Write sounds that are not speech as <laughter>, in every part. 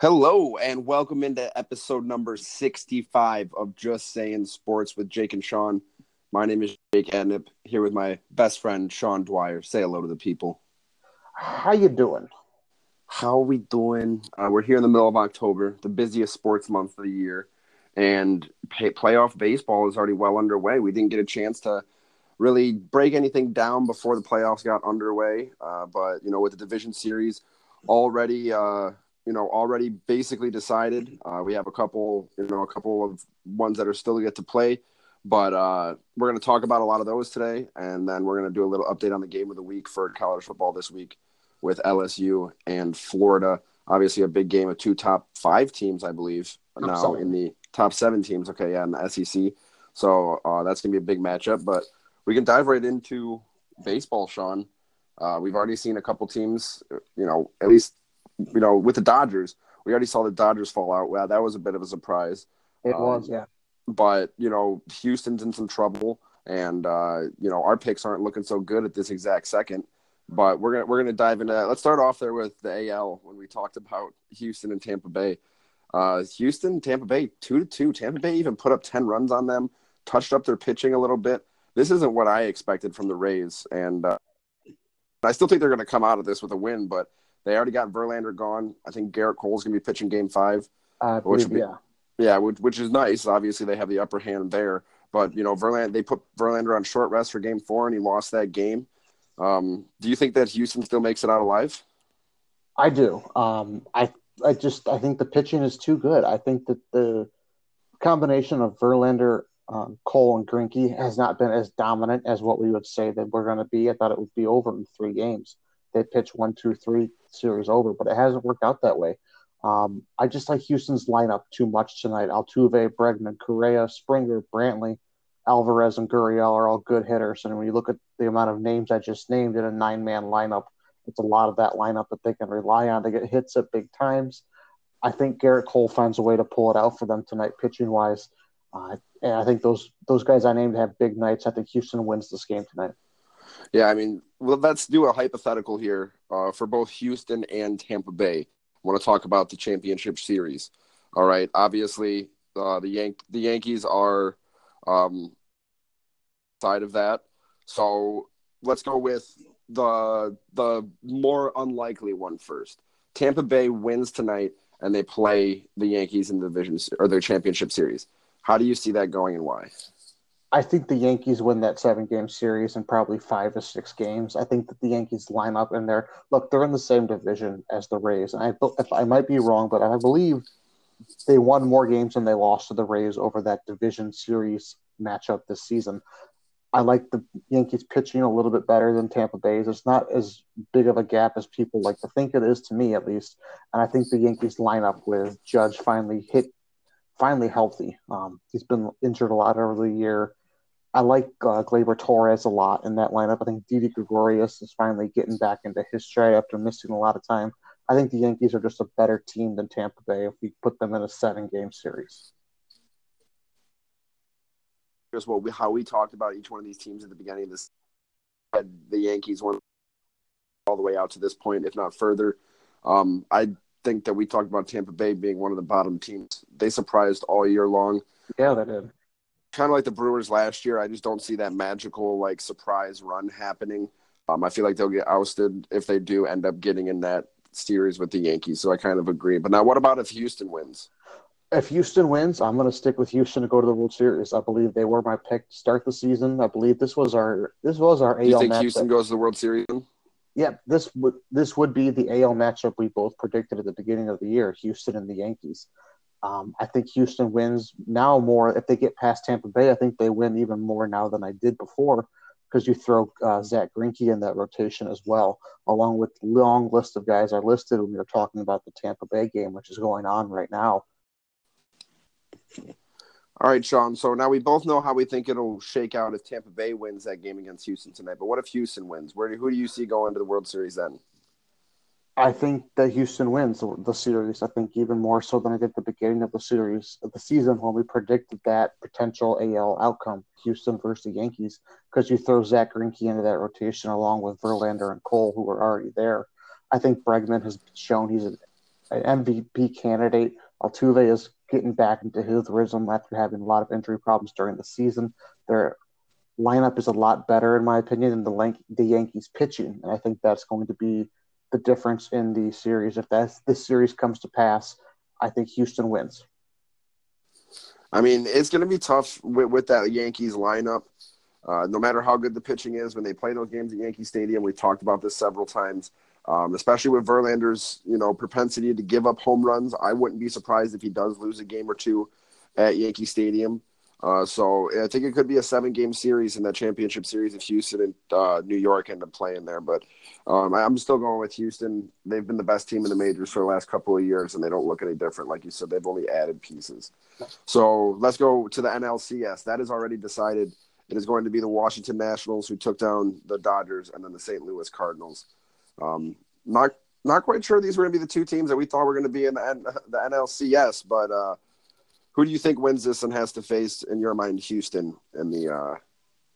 Hello and welcome into episode number 65 of Just Saying Sports with Jake and Sean. My name is Jake Adnip, here with my best friend Sean Dwyer. Say hello to the people. How you doing? How are we doing? Uh, we're here in the middle of October, the busiest sports month of the year, and pay- playoff baseball is already well underway. We didn't get a chance to really break anything down before the playoffs got underway, uh, but you know, with the division series already. Uh, you know already basically decided. Uh, we have a couple, you know, a couple of ones that are still get to play, but uh, we're going to talk about a lot of those today, and then we're going to do a little update on the game of the week for college football this week with LSU and Florida. Obviously, a big game of two top five teams, I believe, top now seven. in the top seven teams. Okay, yeah, in the SEC. So uh, that's going to be a big matchup, but we can dive right into baseball, Sean. Uh, we've already seen a couple teams, you know, at least you know, with the Dodgers, we already saw the Dodgers fall out. Wow, that was a bit of a surprise. It um, was, yeah. But you know, Houston's in some trouble, and uh, you know, our picks aren't looking so good at this exact second. But we're gonna we're gonna dive into that. Let's start off there with the AL when we talked about Houston and Tampa Bay. Uh, Houston, Tampa Bay, two to two. Tampa Bay even put up ten runs on them, touched up their pitching a little bit. This isn't what I expected from the Rays, and uh, I still think they're going to come out of this with a win. But they already got Verlander gone. I think Gerrit Cole's going to be pitching Game Five, uh, which be, yeah, yeah, which, which is nice. Obviously, they have the upper hand there. But you know, Verlander they put Verlander on short rest for Game Four, and he lost that game. Um, do you think that Houston still makes it out alive? I do. Um, I I just I think the pitching is too good. I think that the combination of Verlander, um, Cole, and Greinke has not been as dominant as what we would say that we're going to be. I thought it would be over in three games. They pitch one, two, three series over, but it hasn't worked out that way. Um, I just like Houston's lineup too much tonight. Altuve, Bregman, Correa, Springer, Brantley, Alvarez, and Gurriel are all good hitters. And when you look at the amount of names I just named in a nine man lineup, it's a lot of that lineup that they can rely on to get hits at big times. I think Gerrit Cole finds a way to pull it out for them tonight, pitching wise. Uh, and I think those those guys I named have big nights. I think Houston wins this game tonight. Yeah, I mean, well, let's do a hypothetical here uh, for both Houston and Tampa Bay. I want to talk about the championship series. All right, obviously, uh, the Yank the Yankees are um, side of that. So let's go with the the more unlikely one first. Tampa Bay wins tonight, and they play the Yankees in the division or their championship series. How do you see that going, and why? I think the Yankees win that seven game series in probably five or six games. I think that the Yankees line up in there. Look, they're in the same division as the Rays, and I I might be wrong, but I believe they won more games than they lost to the Rays over that division series matchup this season. I like the Yankees pitching a little bit better than Tampa Bay's. It's not as big of a gap as people like to think it is, to me at least. And I think the Yankees line up with Judge finally hit, finally healthy. Um, he's been injured a lot over the year. I like uh, Gleyber Torres a lot in that lineup. I think Didi Gregorius is finally getting back into his stride after missing a lot of time. I think the Yankees are just a better team than Tampa Bay if we put them in a seven game series. Just what we, how we talked about each one of these teams at the beginning of this, the Yankees won all the way out to this point, if not further. Um, I think that we talked about Tampa Bay being one of the bottom teams. They surprised all year long. Yeah, they did kind of like the Brewers last year. I just don't see that magical like surprise run happening. Um, I feel like they'll get ousted if they do end up getting in that series with the Yankees. So I kind of agree. But now, what about if Houston wins? If Houston wins, I'm going to stick with Houston to go to the World Series. I believe they were my pick to start the season. I believe this was our this was our do you AL think Houston goes to the World Series? Yeah, this would this would be the AL matchup we both predicted at the beginning of the year: Houston and the Yankees. Um, I think Houston wins now more. If they get past Tampa Bay, I think they win even more now than I did before because you throw uh, Zach Greinke in that rotation as well, along with long list of guys I listed when we were talking about the Tampa Bay game, which is going on right now. All right, Sean. So now we both know how we think it'll shake out if Tampa Bay wins that game against Houston tonight. But what if Houston wins? Where do, who do you see going to the World Series then? I think that Houston wins the series. I think even more so than I did the beginning of the series of the season when we predicted that potential AL outcome, Houston versus the Yankees, because you throw Zach Greinke into that rotation along with Verlander and Cole, who are already there. I think Bregman has shown he's an MVP candidate. Altuve is getting back into his rhythm after having a lot of injury problems during the season. Their lineup is a lot better, in my opinion, than the, the Yankees pitching, and I think that's going to be the difference in the series. If that this series comes to pass, I think Houston wins. I mean, it's going to be tough with, with that Yankees lineup. Uh, no matter how good the pitching is, when they play those games at Yankee Stadium, we talked about this several times. Um, especially with Verlander's, you know, propensity to give up home runs, I wouldn't be surprised if he does lose a game or two at Yankee Stadium. Uh, so I think it could be a seven-game series in that championship series if Houston and uh, New York end up playing there. But um, I'm still going with Houston. They've been the best team in the majors for the last couple of years, and they don't look any different. Like you said, they've only added pieces. So let's go to the NLCS. That is already decided. It is going to be the Washington Nationals who took down the Dodgers, and then the St. Louis Cardinals. Um, not not quite sure these were going to be the two teams that we thought were going to be in the, the NLCS, but. Uh, who do you think wins this and has to face, in your mind, Houston in the uh,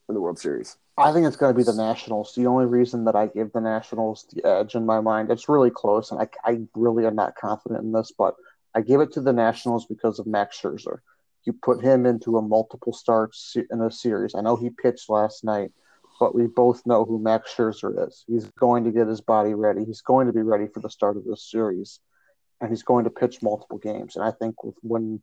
in the World Series? I think it's going to be the Nationals. The only reason that I give the Nationals the edge in my mind, it's really close, and I, I really am not confident in this, but I give it to the Nationals because of Max Scherzer. You put him into a multiple starts in a series. I know he pitched last night, but we both know who Max Scherzer is. He's going to get his body ready. He's going to be ready for the start of this series, and he's going to pitch multiple games. And I think with when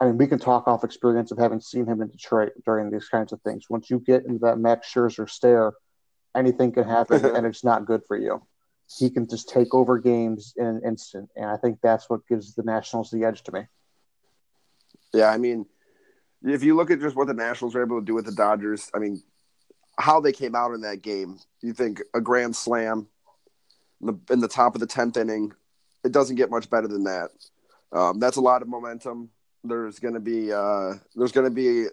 I mean, we can talk off experience of having seen him in Detroit during these kinds of things. Once you get into that Max Scherzer stare, anything can happen, <laughs> and it's not good for you. He can just take over games in an instant, and I think that's what gives the Nationals the edge to me. Yeah, I mean, if you look at just what the Nationals were able to do with the Dodgers, I mean, how they came out in that game, you think a grand slam in the, in the top of the tenth inning, it doesn't get much better than that. Um, that's a lot of momentum there's going to be uh, there's going to be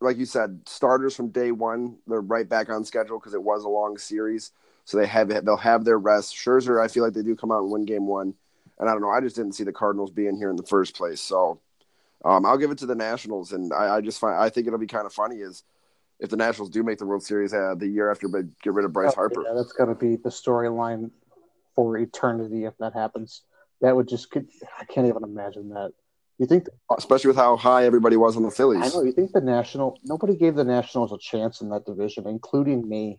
like you said starters from day one. They're right back on schedule because it was a long series, so they have they'll have their rest. Scherzer, I feel like they do come out and win game one, and I don't know. I just didn't see the Cardinals being here in the first place, so um, I'll give it to the Nationals, and I, I, just find I think it'll be kind of funny is if the Nationals do make the World Series uh, the year after but get rid of Bryce oh, Harper. Yeah, that's going to be the storyline for eternity if that happens. That would just I can't even imagine that. You think, uh, especially with how high everybody was on the Phillies. I know. You think the National? Nobody gave the Nationals a chance in that division, including me,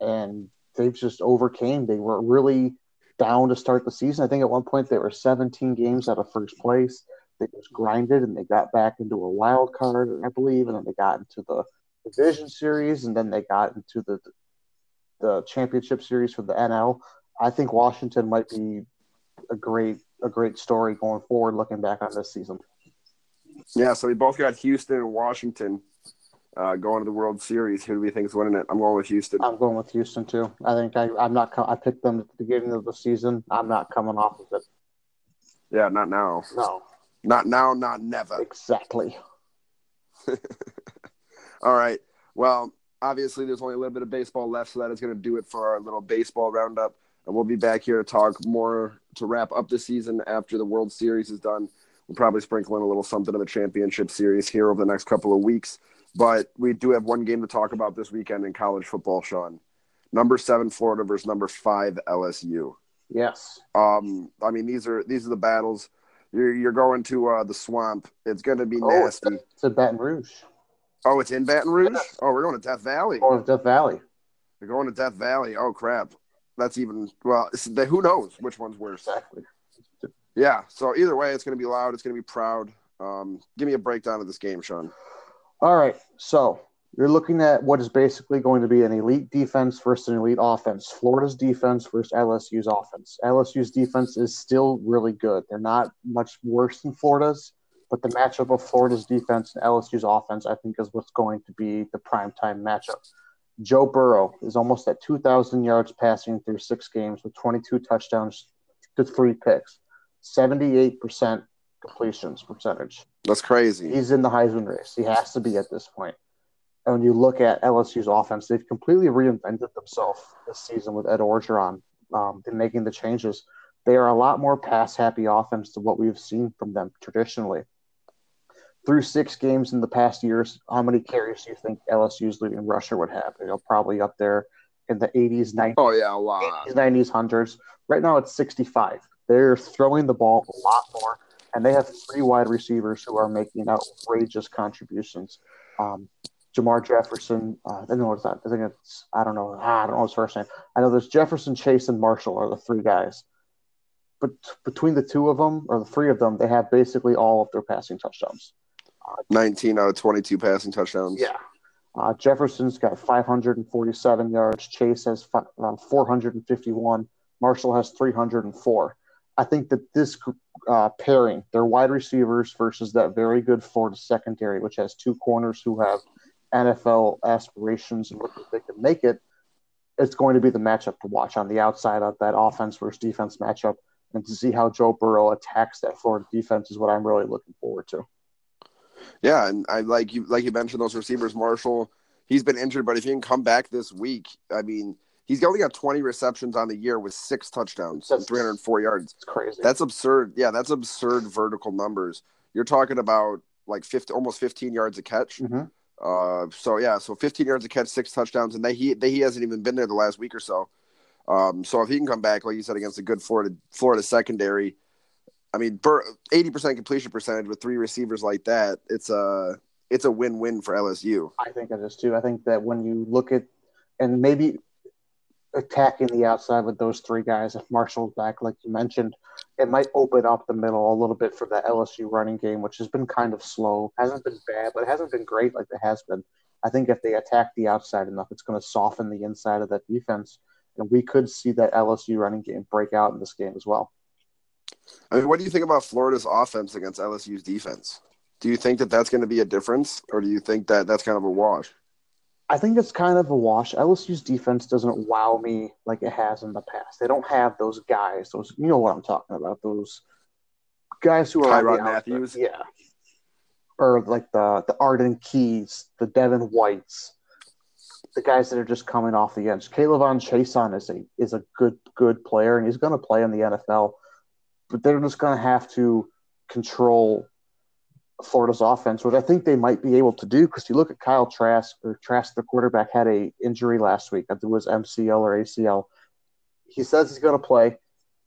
and they've just overcame. They were really down to start the season. I think at one point they were 17 games out of first place. They just grinded and they got back into a wild card, I believe, and then they got into the division series, and then they got into the the championship series for the NL. I think Washington might be a great a great story going forward, looking back on this season. Yeah, so we both got Houston and Washington uh, going to the World Series. Who do we think is winning it? I'm going with Houston. I'm going with Houston too. I think I, I'm not. I picked them at the beginning of the season. I'm not coming off of it. Yeah, not now. No. Not now. Not never. Exactly. <laughs> All right. Well, obviously, there's only a little bit of baseball left, so that is going to do it for our little baseball roundup. And we'll be back here to talk more to wrap up the season after the World Series is done. We'll probably sprinkle in a little something of the championship series here over the next couple of weeks. But we do have one game to talk about this weekend in college football, Sean. Number seven Florida versus number five LSU. Yes. Um, I mean these are these are the battles. You're you're going to uh, the swamp. It's going to be oh, nasty. It's in Baton Rouge. Oh, it's in Baton Rouge. Oh, we're going to Death Valley. Going to Death Valley. We're going to Death Valley. Oh crap that's even well. who knows which one's worse? Exactly. Yeah. So either way, it's going to be loud. It's going to be proud. Um, give me a breakdown of this game, Sean. All right. So you're looking at what is basically going to be an elite defense versus an elite offense. Florida's defense versus LSU's offense. LSU's defense is still really good. They're not much worse than Florida's, but the matchup of Florida's defense and LSU's offense, I think, is what's going to be the prime time matchup. Joe Burrow is almost at 2,000 yards passing through six games with 22 touchdowns to three picks, 78% completions percentage. That's crazy. He's in the Heisman race. He has to be at this point. And when you look at LSU's offense, they've completely reinvented themselves this season with Ed Orgeron um, in making the changes. They are a lot more pass happy offense than what we've seen from them traditionally through six games in the past years, how many carries do you think LSU's leading rusher would have? You know, probably up there in the 80s, 90s. Oh, yeah, a lot. 80s, 90s, 100s. Right now it's 65. They're throwing the ball a lot more, and they have three wide receivers who are making outrageous contributions. Um, Jermar Jefferson, uh, I know what's that. I think it's I don't know. I don't know his first name. I know there's Jefferson, Chase, and Marshall are the three guys. But between the two of them or the three of them, they have basically all of their passing touchdowns. Uh, 19 out of 22 passing touchdowns. Yeah. Uh, Jefferson's got 547 yards. Chase has uh, 451. Marshall has 304. I think that this uh, pairing, their wide receivers versus that very good Florida secondary, which has two corners who have NFL aspirations and look like they can make it, it's going to be the matchup to watch on the outside of that offense versus defense matchup. And to see how Joe Burrow attacks that Florida defense is what I'm really looking forward to. Yeah, and I like you like you mentioned those receivers, Marshall. He's been injured, but if he can come back this week, I mean – He's only got 20 receptions on the year with six touchdowns and 304 yards. It's crazy. That's absurd. Yeah, that's absurd vertical numbers. You're talking about like 50, almost 15 yards a catch. Mm-hmm. Uh, so yeah, so 15 yards a catch, six touchdowns, and they, he they, he hasn't even been there the last week or so. Um, so if he can come back, like you said, against a good Florida Florida secondary, I mean, eighty percent completion percentage with three receivers like that, it's a it's a win win for LSU. I think it is too. I think that when you look at and maybe attacking the outside with those three guys. If Marshall's back, like you mentioned, it might open up the middle a little bit for the LSU running game, which has been kind of slow. Hasn't been bad, but it hasn't been great like it has been. I think if they attack the outside enough, it's going to soften the inside of that defense, and we could see that LSU running game break out in this game as well. I mean, what do you think about Florida's offense against LSU's defense? Do you think that that's going to be a difference, or do you think that that's kind of a wash? I think it's kind of a wash. LSU's defense doesn't wow me like it has in the past. They don't have those guys. Those you know what I'm talking about. Those guys who are Tyrann Mathieu, yeah, or like the the Arden Keys, the Devin Whites, the guys that are just coming off the edge. K'Lavon Chaisson is a is a good good player, and he's going to play in the NFL. But they're just going to have to control Florida's offense, which I think they might be able to do because you look at Kyle Trask, or Trask, the quarterback, had a injury last week. I think it was MCL or ACL. He says he's going to play.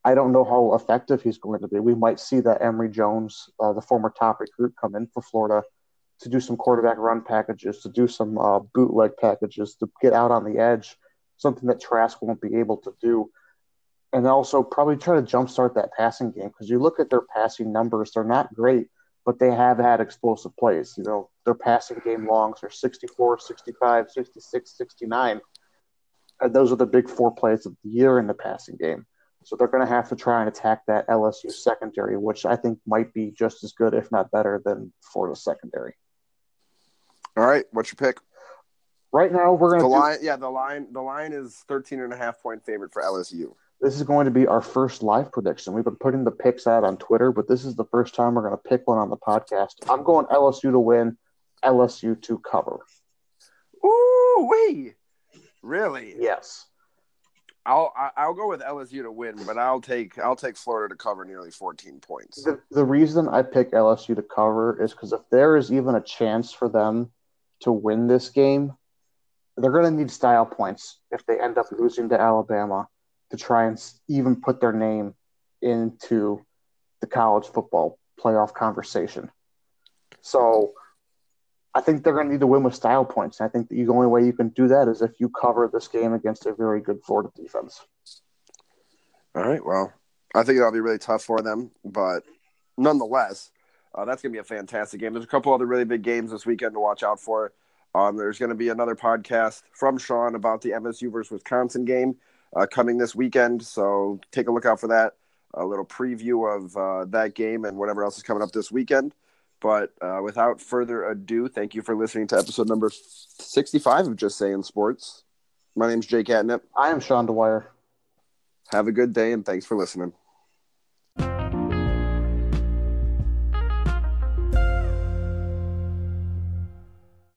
I don't know how effective he's going to be. We might see that Emory Jones, uh, the former top recruit, come in for Florida to do some quarterback run packages, to do some uh, bootleg packages, to get out on the edge, something that Trask won't be able to do. And also probably try to jumpstart that passing game because you look at their passing numbers, they're not great – but they have had explosive plays. You know, their passing game longs are 64, 65, 66, 69. And those are the big four plays of the year in the passing game. So they're going to have to try and attack that LSU secondary, which I think might be just as good, if not better, than Florida secondary. All right, what's your pick? Right now, we're going to the line. Yeah, the line. The line is 13 and a half point favorite for LSU. This is going to be our first live prediction. We've been putting the picks out on Twitter, but this is the first time we're going to pick one on the podcast. I'm going LSU to win, LSU to cover. Ooh, wait. Really? Yes. I'll I'll go with LSU to win, but I'll take I'll take Florida to cover nearly 14 points. The, the reason I pick LSU to cover is because if there is even a chance for them to win this game, they're going to need style points if they end up losing to Alabama to try and even put their name into the college football playoff conversation. So I think they're going to need to win with style points. And I think the only way you can do that is if you cover this game against a very good Florida defense. All right. Well, I think that'll be really tough for them, but nonetheless, uh, that's going to be a fantastic game. There's a couple other really big games this weekend to watch out for. Um, there's going to be another podcast from Sean about the MSU versus Wisconsin game uh, coming this weekend. So take a look out for that. A little preview of uh, that game and whatever else is coming up this weekend. But uh, without further ado, thank you for listening to episode number 65 of Just Saying Sports. My name is Jake Catnip. I am Sean Dwyer. Have a good day and thanks for listening.